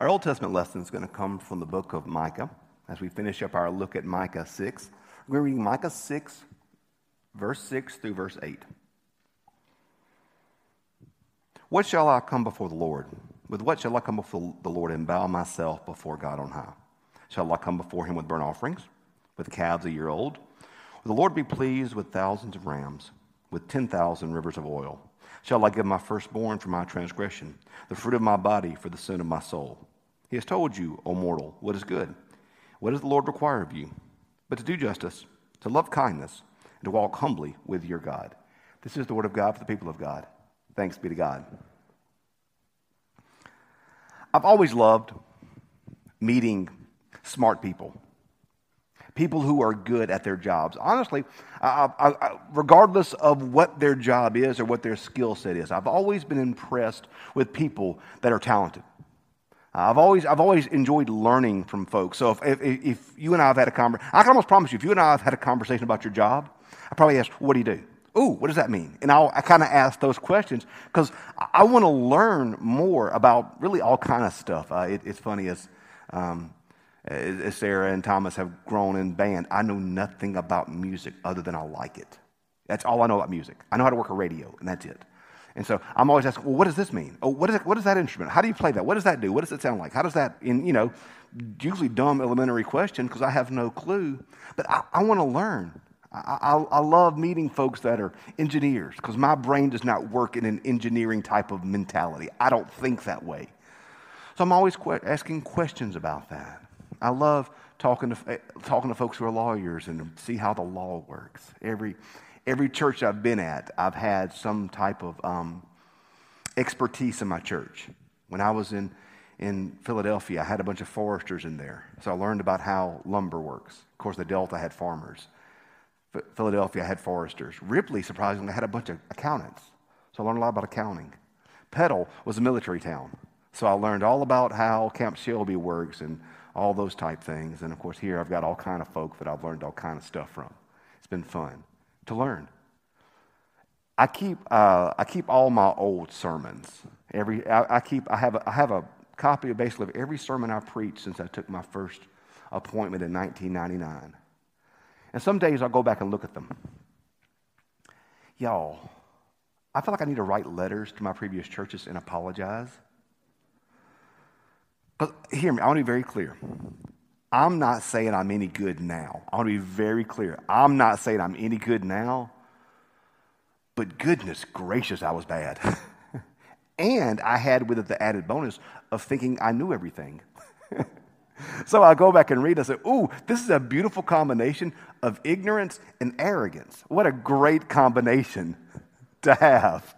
Our Old Testament lesson is going to come from the book of Micah as we finish up our look at Micah 6. We're going to reading Micah 6, verse 6 through verse 8. What shall I come before the Lord? With what shall I come before the Lord and bow myself before God on high? Shall I come before him with burnt offerings, with calves a year old? Will the Lord be pleased with thousands of rams, with 10,000 rivers of oil? Shall I give my firstborn for my transgression, the fruit of my body for the sin of my soul? He has told you, O mortal, what is good. What does the Lord require of you? But to do justice, to love kindness, and to walk humbly with your God. This is the word of God for the people of God. Thanks be to God. I've always loved meeting smart people, people who are good at their jobs. Honestly, I, I, regardless of what their job is or what their skill set is, I've always been impressed with people that are talented. I've always, I've always enjoyed learning from folks. So if, if, if you and I have had a conversation, I can almost promise you, if you and I have had a conversation about your job, I probably ask, what do you do? Ooh, what does that mean? And I'll, I kind of ask those questions because I, I want to learn more about really all kind of stuff. Uh, it, it's funny as, um, as Sarah and Thomas have grown in band, I know nothing about music other than I like it. That's all I know about music. I know how to work a radio, and that's it. And so I'm always asking, well, what does this mean? Oh, what is, it, what is that instrument? How do you play that? What does that do? What does it sound like? How does that, in, you know, usually dumb elementary question because I have no clue. But I, I want to learn. I, I, I, love meeting folks that are engineers because my brain does not work in an engineering type of mentality. I don't think that way. So I'm always que- asking questions about that. I love talking to, eh, talking to folks who are lawyers and see how the law works. Every, every church I've been at, I've had some type of um, expertise in my church. When I was in, in Philadelphia, I had a bunch of foresters in there. So I learned about how lumber works. Of course, the Delta had farmers. Philadelphia had foresters. Ripley, surprisingly, had a bunch of accountants. So I learned a lot about accounting. Petal was a military town. So I learned all about how Camp Shelby works and all those type things. And of course, here I've got all kind of folk that I've learned all kind of stuff from. It's been fun to learn. I keep, uh, I keep all my old sermons. Every, I, I keep, I have, a, I have a copy of basically of every sermon I've preached since I took my first appointment in 1999. And some days I'll go back and look at them. Y'all, I feel like I need to write letters to my previous churches and apologize. But hear me, I want to be very clear. I'm not saying I'm any good now. I want to be very clear. I'm not saying I'm any good now, but goodness gracious, I was bad. and I had with it the added bonus of thinking I knew everything. so I go back and read. I say, "Ooh, this is a beautiful combination of ignorance and arrogance. What a great combination to have."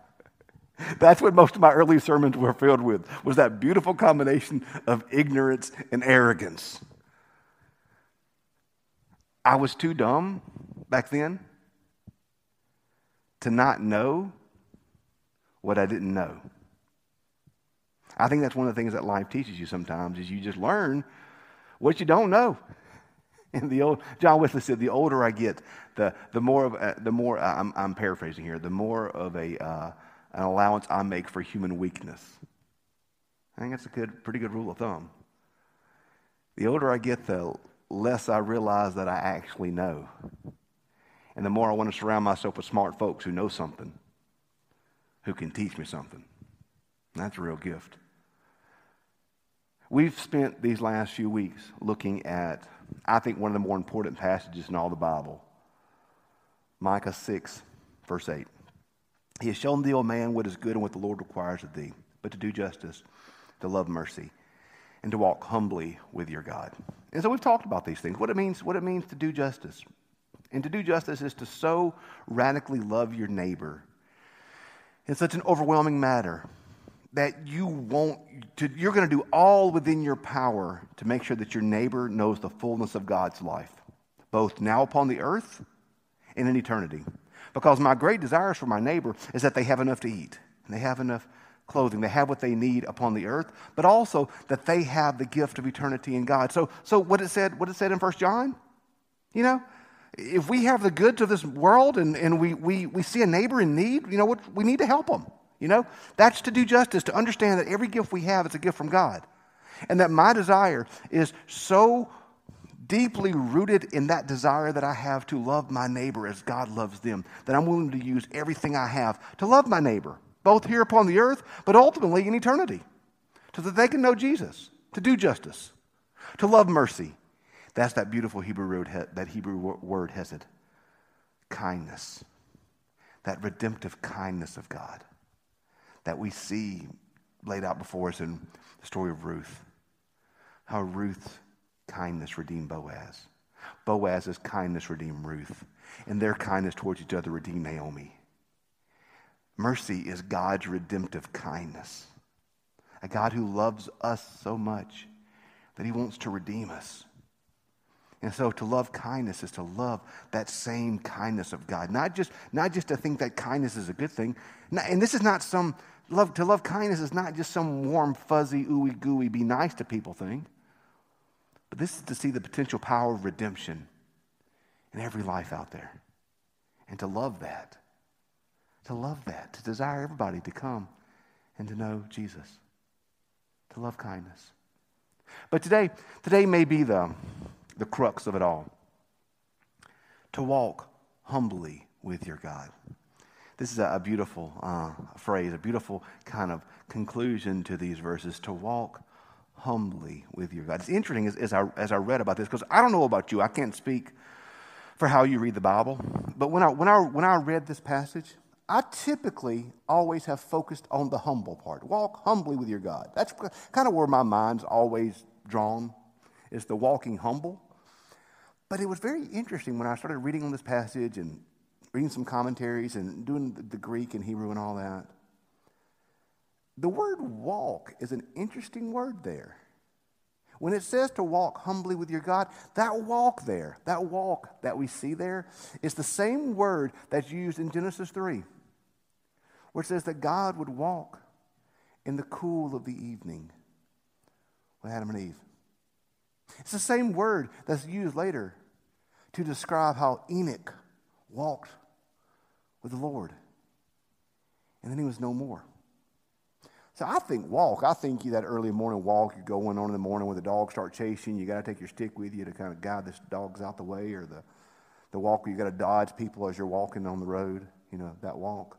That's what most of my early sermons were filled with, was that beautiful combination of ignorance and arrogance. I was too dumb back then to not know what I didn't know. I think that's one of the things that life teaches you sometimes is you just learn what you don't know. And the old John Wesley said, "The older I get, the the more of uh, the more I'm, I'm, paraphrasing here. The more of a uh, an allowance I make for human weakness. I think that's a good, pretty good rule of thumb. The older I get, the less I realize that I actually know. And the more I want to surround myself with smart folks who know something, who can teach me something. That's a real gift. We've spent these last few weeks looking at, I think, one of the more important passages in all the Bible Micah 6, verse 8. He has shown thee, O man, what is good and what the Lord requires of thee, but to do justice, to love mercy, and to walk humbly with your God. And so we've talked about these things, what it means, what it means to do justice. And to do justice is to so radically love your neighbor in such an overwhelming matter that you won't to, you're going to do all within your power to make sure that your neighbor knows the fullness of God's life, both now upon the earth and in eternity. Because my great desires for my neighbor is that they have enough to eat, and they have enough clothing, they have what they need upon the earth, but also that they have the gift of eternity in God. So, so what it said, what it said in First John, you know, if we have the goods of this world and, and we, we, we see a neighbor in need, you know what, we need to help them. You know, that's to do justice, to understand that every gift we have is a gift from God. And that my desire is so deeply rooted in that desire that I have to love my neighbor as God loves them, that I'm willing to use everything I have to love my neighbor, both here upon the earth, but ultimately in eternity, so that they can know Jesus, to do justice, to love mercy. That's that beautiful Hebrew word, that Hebrew word hesed, kindness, that redemptive kindness of God that we see laid out before us in the story of Ruth. How Ruth's kindness redeemed Boaz. Boaz's kindness redeemed Ruth. And their kindness towards each other redeemed Naomi. Mercy is God's redemptive kindness. A God who loves us so much that he wants to redeem us. And so to love kindness is to love that same kindness of God. Not just, not just to think that kindness is a good thing. And this is not some Love, to love kindness is not just some warm, fuzzy, ooey gooey, be nice to people thing. But this is to see the potential power of redemption in every life out there. And to love that. To love that. To desire everybody to come and to know Jesus. To love kindness. But today, today may be the, the crux of it all. To walk humbly with your God. This is a, beautiful uh, phrase, a beautiful kind of conclusion to these verses to walk humbly with your God. It's interesting as, as, I, as I read about this, because I don't know about you, I can't speak for how you read the Bible, but when I, when I, when I read this passage, I typically always have focused on the humble part. Walk humbly with your God. That's kind of where my mind's always drawn, is the walking humble. But it was very interesting when I started reading on this passage and reading some commentaries and doing the Greek and Hebrew and all that. The word walk is an interesting word there. When it says to walk humbly with your God, that walk there, that walk that we see there, is the same word that's used in Genesis 3, where it says that God would walk in the cool of the evening with Adam and Eve. It's the same word that's used later to describe how Enoch walked with the Lord. And then he was no more. So I think walk. I think you that early morning walk you're going on in the morning when the dogs start chasing. You got to take your stick with you to kind of guide the dogs out the way, or the the walk where you got to dodge people as you're walking on the road. You know that walk.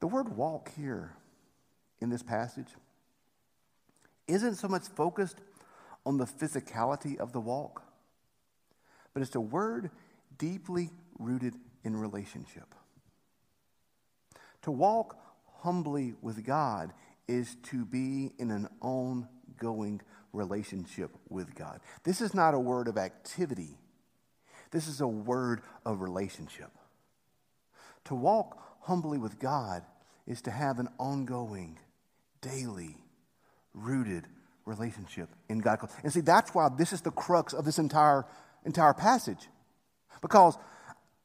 The word walk here in this passage isn't so much focused on the physicality of the walk, but it's a word deeply rooted in relationship. To walk humbly with God is to be in an ongoing relationship with God. This is not a word of activity, this is a word of relationship. To walk humbly with God is to have an ongoing, daily, rooted relationship in God. And see, that's why this is the crux of this entire, entire passage. Because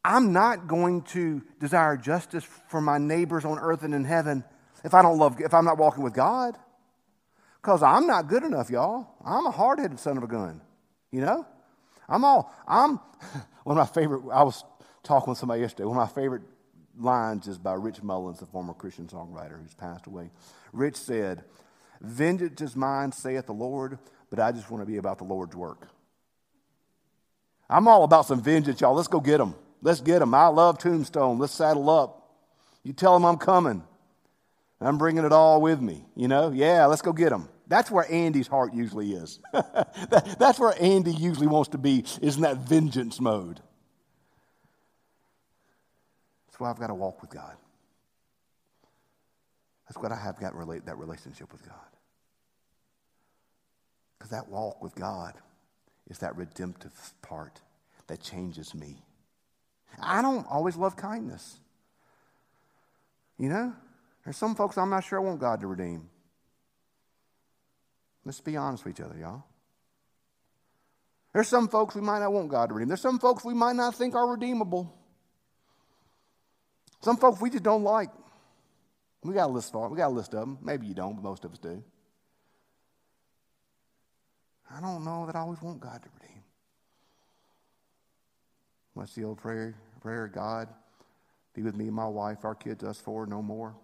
I'm not going to desire justice for my neighbors on earth and in heaven if I don't love, if I'm not walking with God. Because I'm not good enough, y'all. I'm a hard headed son of a gun. You know? I'm all, I'm, one of my favorite, I was talking with somebody yesterday. One of my favorite lines is by Rich Mullins, the former Christian songwriter who's passed away. Rich said, Vengeance is mine, saith the Lord, but I just want to be about the Lord's work. I'm all about some vengeance, y'all. Let's go get them. Let's get them. I love Tombstone. Let's saddle up. You tell them I'm coming. I'm bringing it all with me. You know, yeah, let's go get them. That's where Andy's heart usually is. That's where Andy usually wants to be, is in that vengeance mode. That's why I've got to walk with God. That's what I have got relate that relationship with God. Because that walk with God is that redemptive part that changes me. I don't always love kindness. You know, there's some folks I'm not sure I want God to redeem. Let's be honest with each other, y'all. There's some folks we might not want God to redeem. There's some folks we might not think are redeemable. Some folks we just don't like. We got a list of we got a list of them. Maybe you don't, but most of us do. I don't know that I always want God to redeem. What's the old prayer? Prayer, God, be with me my wife, our kids, us four, no more.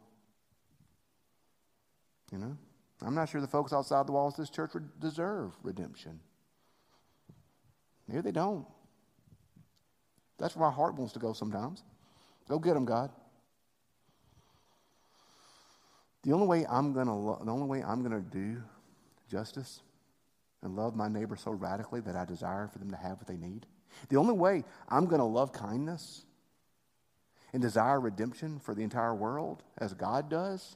You know? I'm not sure the folks outside the walls of this church would deserve redemption. Maybe they don't. That's where my heart wants to go sometimes. Go get them, God. The only way I'm gonna lo- the only way I'm gonna do justice and love my neighbor so radically that I desire for them to have what they need. The only way I'm gonna love kindness and desire redemption for the entire world as God does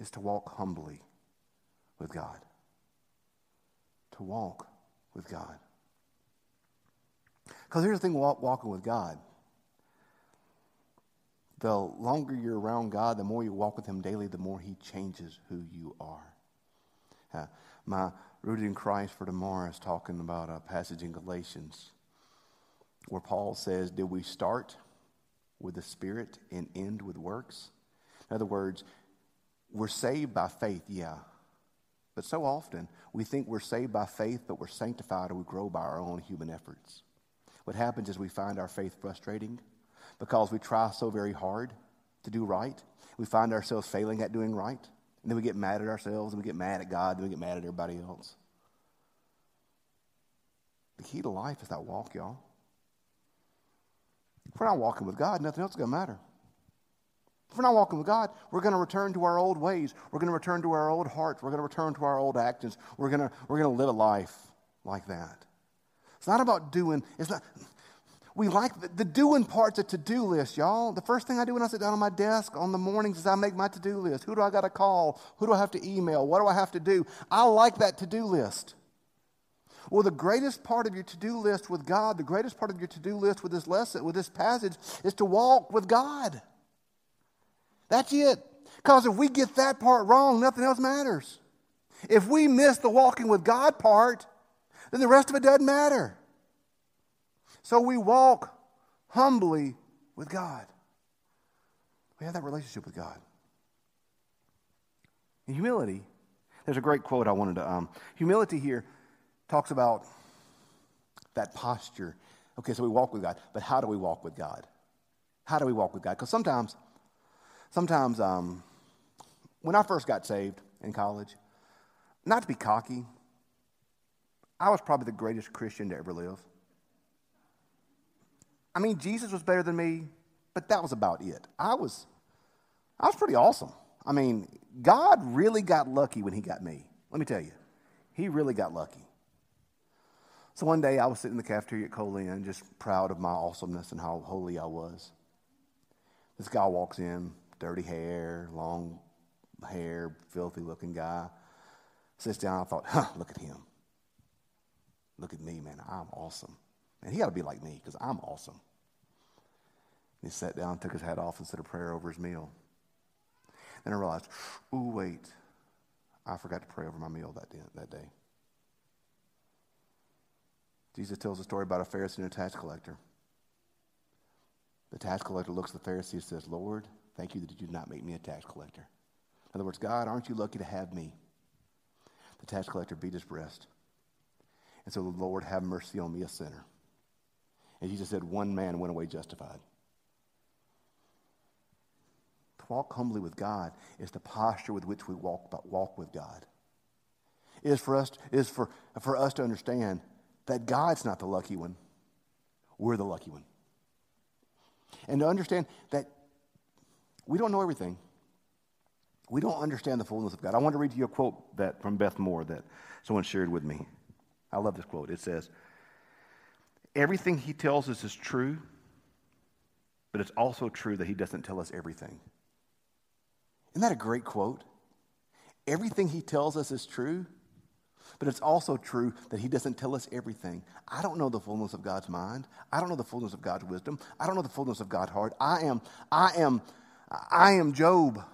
is to walk humbly with God. To walk with God. Because here's the thing walk, walking with God. The longer you're around God, the more you walk with Him daily, the more He changes who you are. Uh, my Rooted in Christ for Tomorrow is talking about a passage in Galatians where Paul says, Did we start with the Spirit and end with works? In other words, we're saved by faith, yeah. But so often, we think we're saved by faith, but we're sanctified or we grow by our own human efforts. What happens is we find our faith frustrating because we try so very hard to do right. We find ourselves failing at doing right. And then we get mad at ourselves, and we get mad at God, and we get mad at everybody else. The key to life is that walk, y'all. If we're not walking with God, nothing else is going to matter. If we're not walking with God, we're going to return to our old ways. We're going to return to our old hearts. We're going to return to our old actions. We're going to, we're going to live a life like that. It's not about doing, it's not, we like the, the doing part's a to do list, y'all. The first thing I do when I sit down on my desk on the mornings is I make my to do list. Who do I got to call? Who do I have to email? What do I have to do? I like that to do list. Well, the greatest part of your to do list with God, the greatest part of your to do list with this lesson, with this passage, is to walk with God. That's it. Because if we get that part wrong, nothing else matters. If we miss the walking with God part, then the rest of it doesn't matter. So we walk humbly with God. We have that relationship with God. Humility, there's a great quote I wanted to. Um, humility here talks about that posture. Okay, so we walk with God, but how do we walk with God? How do we walk with God? Because sometimes, sometimes um, when I first got saved in college, not to be cocky, I was probably the greatest Christian to ever live. I mean, Jesus was better than me, but that was about it. I was, I was pretty awesome. I mean, God really got lucky when He got me. Let me tell you, He really got lucky. So one day I was sitting in the cafeteria at Co-Lin, just proud of my awesomeness and how holy I was. This guy walks in, dirty hair, long hair, filthy looking guy. Sits down, I thought, huh, look at him. Look at me, man. I'm awesome. And he got to be like me because I'm awesome. And he sat down, took his hat off, and said a prayer over his meal. Then I realized, ooh, wait, I forgot to pray over my meal that day. That day. Jesus tells a story about a Pharisee and a tax collector. The tax collector looks at the Pharisee and says, Lord, thank you that you did not make me a tax collector. In other words, God, aren't you lucky to have me? The tax collector beat his breast. And so, the Lord, have mercy on me, a sinner. And Jesus said, One man went away justified. To walk humbly with God is the posture with which we walk, but walk with God. It is for us, is for, for us to understand that God's not the lucky one, we're the lucky one. And to understand that we don't know everything. We don't understand the fullness of God. I want to read to you a quote that from Beth Moore that someone shared with me. I love this quote. It says, Everything he tells us is true, but it's also true that he doesn't tell us everything. Isn't that a great quote? Everything he tells us is true, but it's also true that he doesn't tell us everything. I don't know the fullness of God's mind. I don't know the fullness of God's wisdom. I don't know the fullness of God's heart. I am, I am, I am Job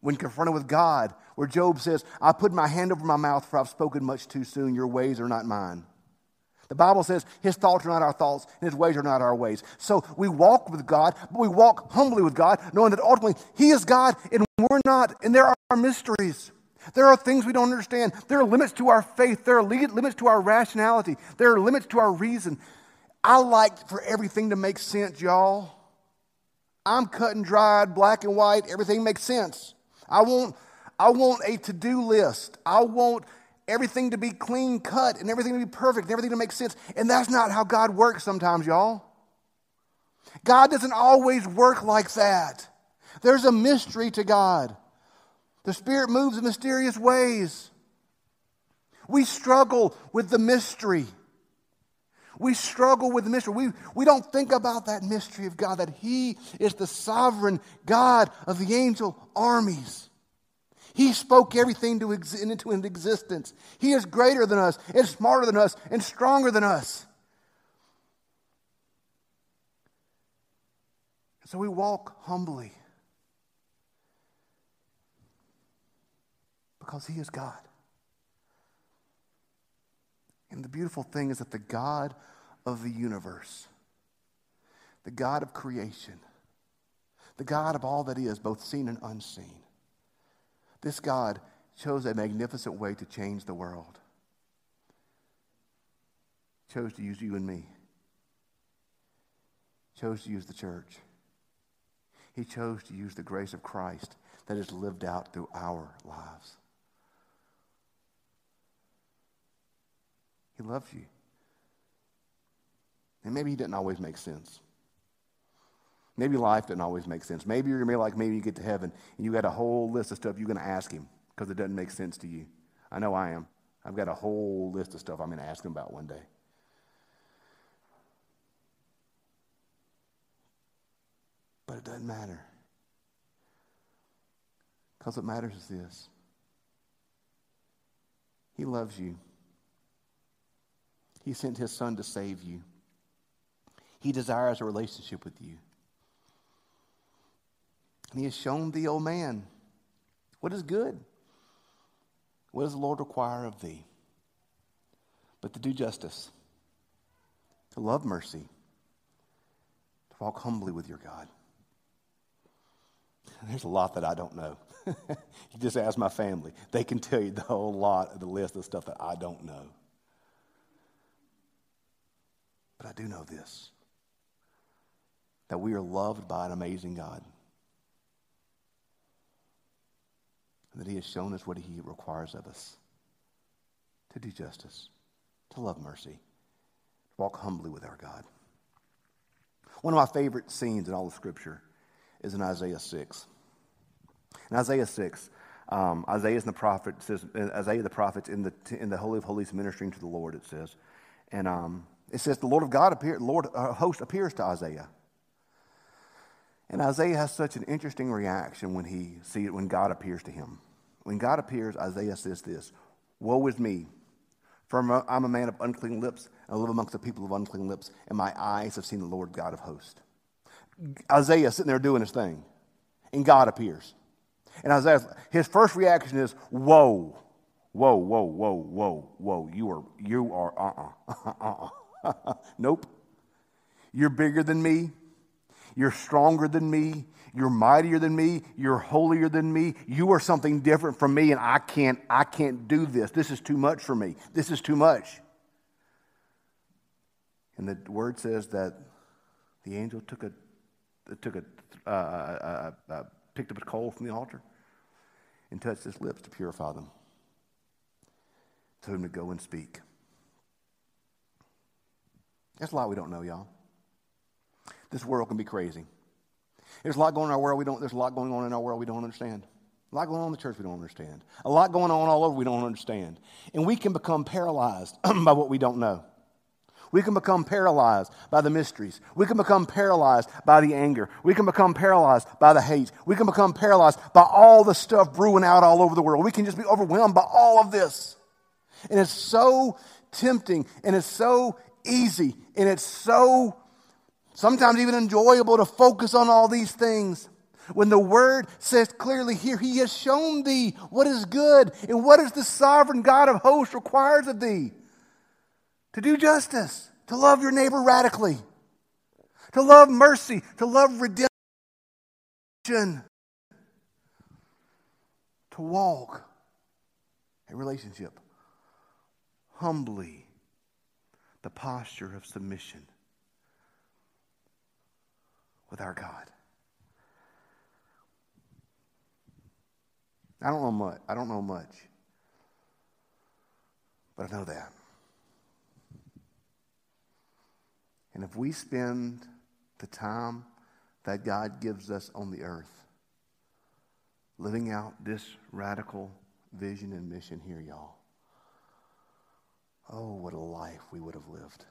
when confronted with God, where Job says, I put my hand over my mouth for I've spoken much too soon. Your ways are not mine. The Bible says his thoughts are not our thoughts and his ways are not our ways. So we walk with God, but we walk humbly with God, knowing that ultimately he is God and we're not, and there are mysteries. There are things we don't understand. There are limits to our faith. There are limits to our rationality. There are limits to our reason. I like for everything to make sense, y'all. I'm cut and dried, black and white. Everything makes sense. I want, I want a to do list. I want everything to be clean cut and everything to be perfect and everything to make sense. And that's not how God works sometimes, y'all. God doesn't always work like that. There's a mystery to God. The Spirit moves in mysterious ways. We struggle with the mystery. We struggle with the mystery. We, we don't think about that mystery of God, that He is the sovereign God of the angel armies. He spoke everything to ex- into existence. He is greater than us, and smarter than us, and stronger than us. So we walk humbly because He is God. And the beautiful thing is that the God of the universe, the God of creation, the God of all that is, both seen and unseen, this God chose a magnificent way to change the world. Chose to use you and me. Chose to use the church. He chose to use the grace of Christ that is lived out through our lives. He loves you. And maybe he didn't always make sense. Maybe life doesn't always make sense. Maybe you're going to be like maybe you get to heaven and you got a whole list of stuff you're going to ask him because it doesn't make sense to you. I know I am. I've got a whole list of stuff I'm going to ask him about one day. But it doesn't matter. Because what matters is this He loves you. He sent His Son to save you. He desires a relationship with you. And He has shown the old man what is good. What does the Lord require of thee? But to do justice, to love mercy, to walk humbly with your God. There's a lot that I don't know. you just ask my family. They can tell you the whole lot of the list of stuff that I don't know. But I do know this that we are loved by an amazing God. And that He has shown us what He requires of us to do justice, to love mercy, to walk humbly with our God. One of my favorite scenes in all of Scripture is in Isaiah 6. In Isaiah 6, um, Isaiah is the prophet, says, Isaiah the prophet in the, in the Holy of Holies ministering to the Lord, it says. And um, it says the Lord of God appear, Lord uh, host appears to Isaiah. And Isaiah has such an interesting reaction when he see it when God appears to him. When God appears, Isaiah says this: "Woe is me, for I'm a man of unclean lips, and I live amongst the people of unclean lips, and my eyes have seen the Lord God of hosts." Isaiah sitting there doing his thing, and God appears. And Isaiah, his first reaction is, "Whoa, whoa, whoa, whoa, whoa, whoa! You are, you are, uh-uh, uh-uh. nope. You're bigger than me. You're stronger than me. You're mightier than me. You're holier than me. You are something different from me, and I can't, I can't do this. This is too much for me. This is too much. And the word says that the angel took a, took a, uh, uh, uh, uh, picked up a coal from the altar and touched his lips to purify them. Told him to go and speak. That's a lot we don't know, y'all. This world can be crazy. There's a lot going on in our world we don't, there's a lot going on in our world we don't understand. A lot going on in the church we don't understand. A lot going on all over we don't understand. And we can become paralyzed by what we don't know. We can become paralyzed by the mysteries. We can become paralyzed by the anger. We can become paralyzed by the hate. We can become paralyzed by all the stuff brewing out all over the world. We can just be overwhelmed by all of this. And it's so tempting and it's so easy and it's so sometimes even enjoyable to focus on all these things. When the word says clearly here, He has shown thee what is good and what is the sovereign God of hosts requires of thee to do justice, to love your neighbor radically, to love mercy, to love redemption, to walk a relationship humbly, the posture of submission with our God. I don't know much. I don't know much. But I know that. And if we spend the time that God gives us on the earth, living out this radical vision and mission here, y'all, oh, what a life we would have lived.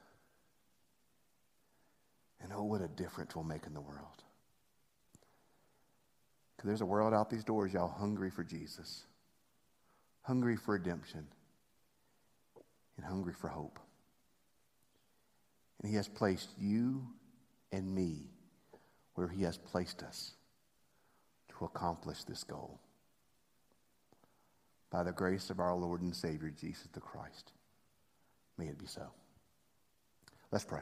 And oh, what a difference we'll make in the world. Because there's a world out these doors, y'all, hungry for Jesus, hungry for redemption, and hungry for hope. And He has placed you and me where He has placed us to accomplish this goal. By the grace of our Lord and Savior, Jesus the Christ. May it be so. Let's pray.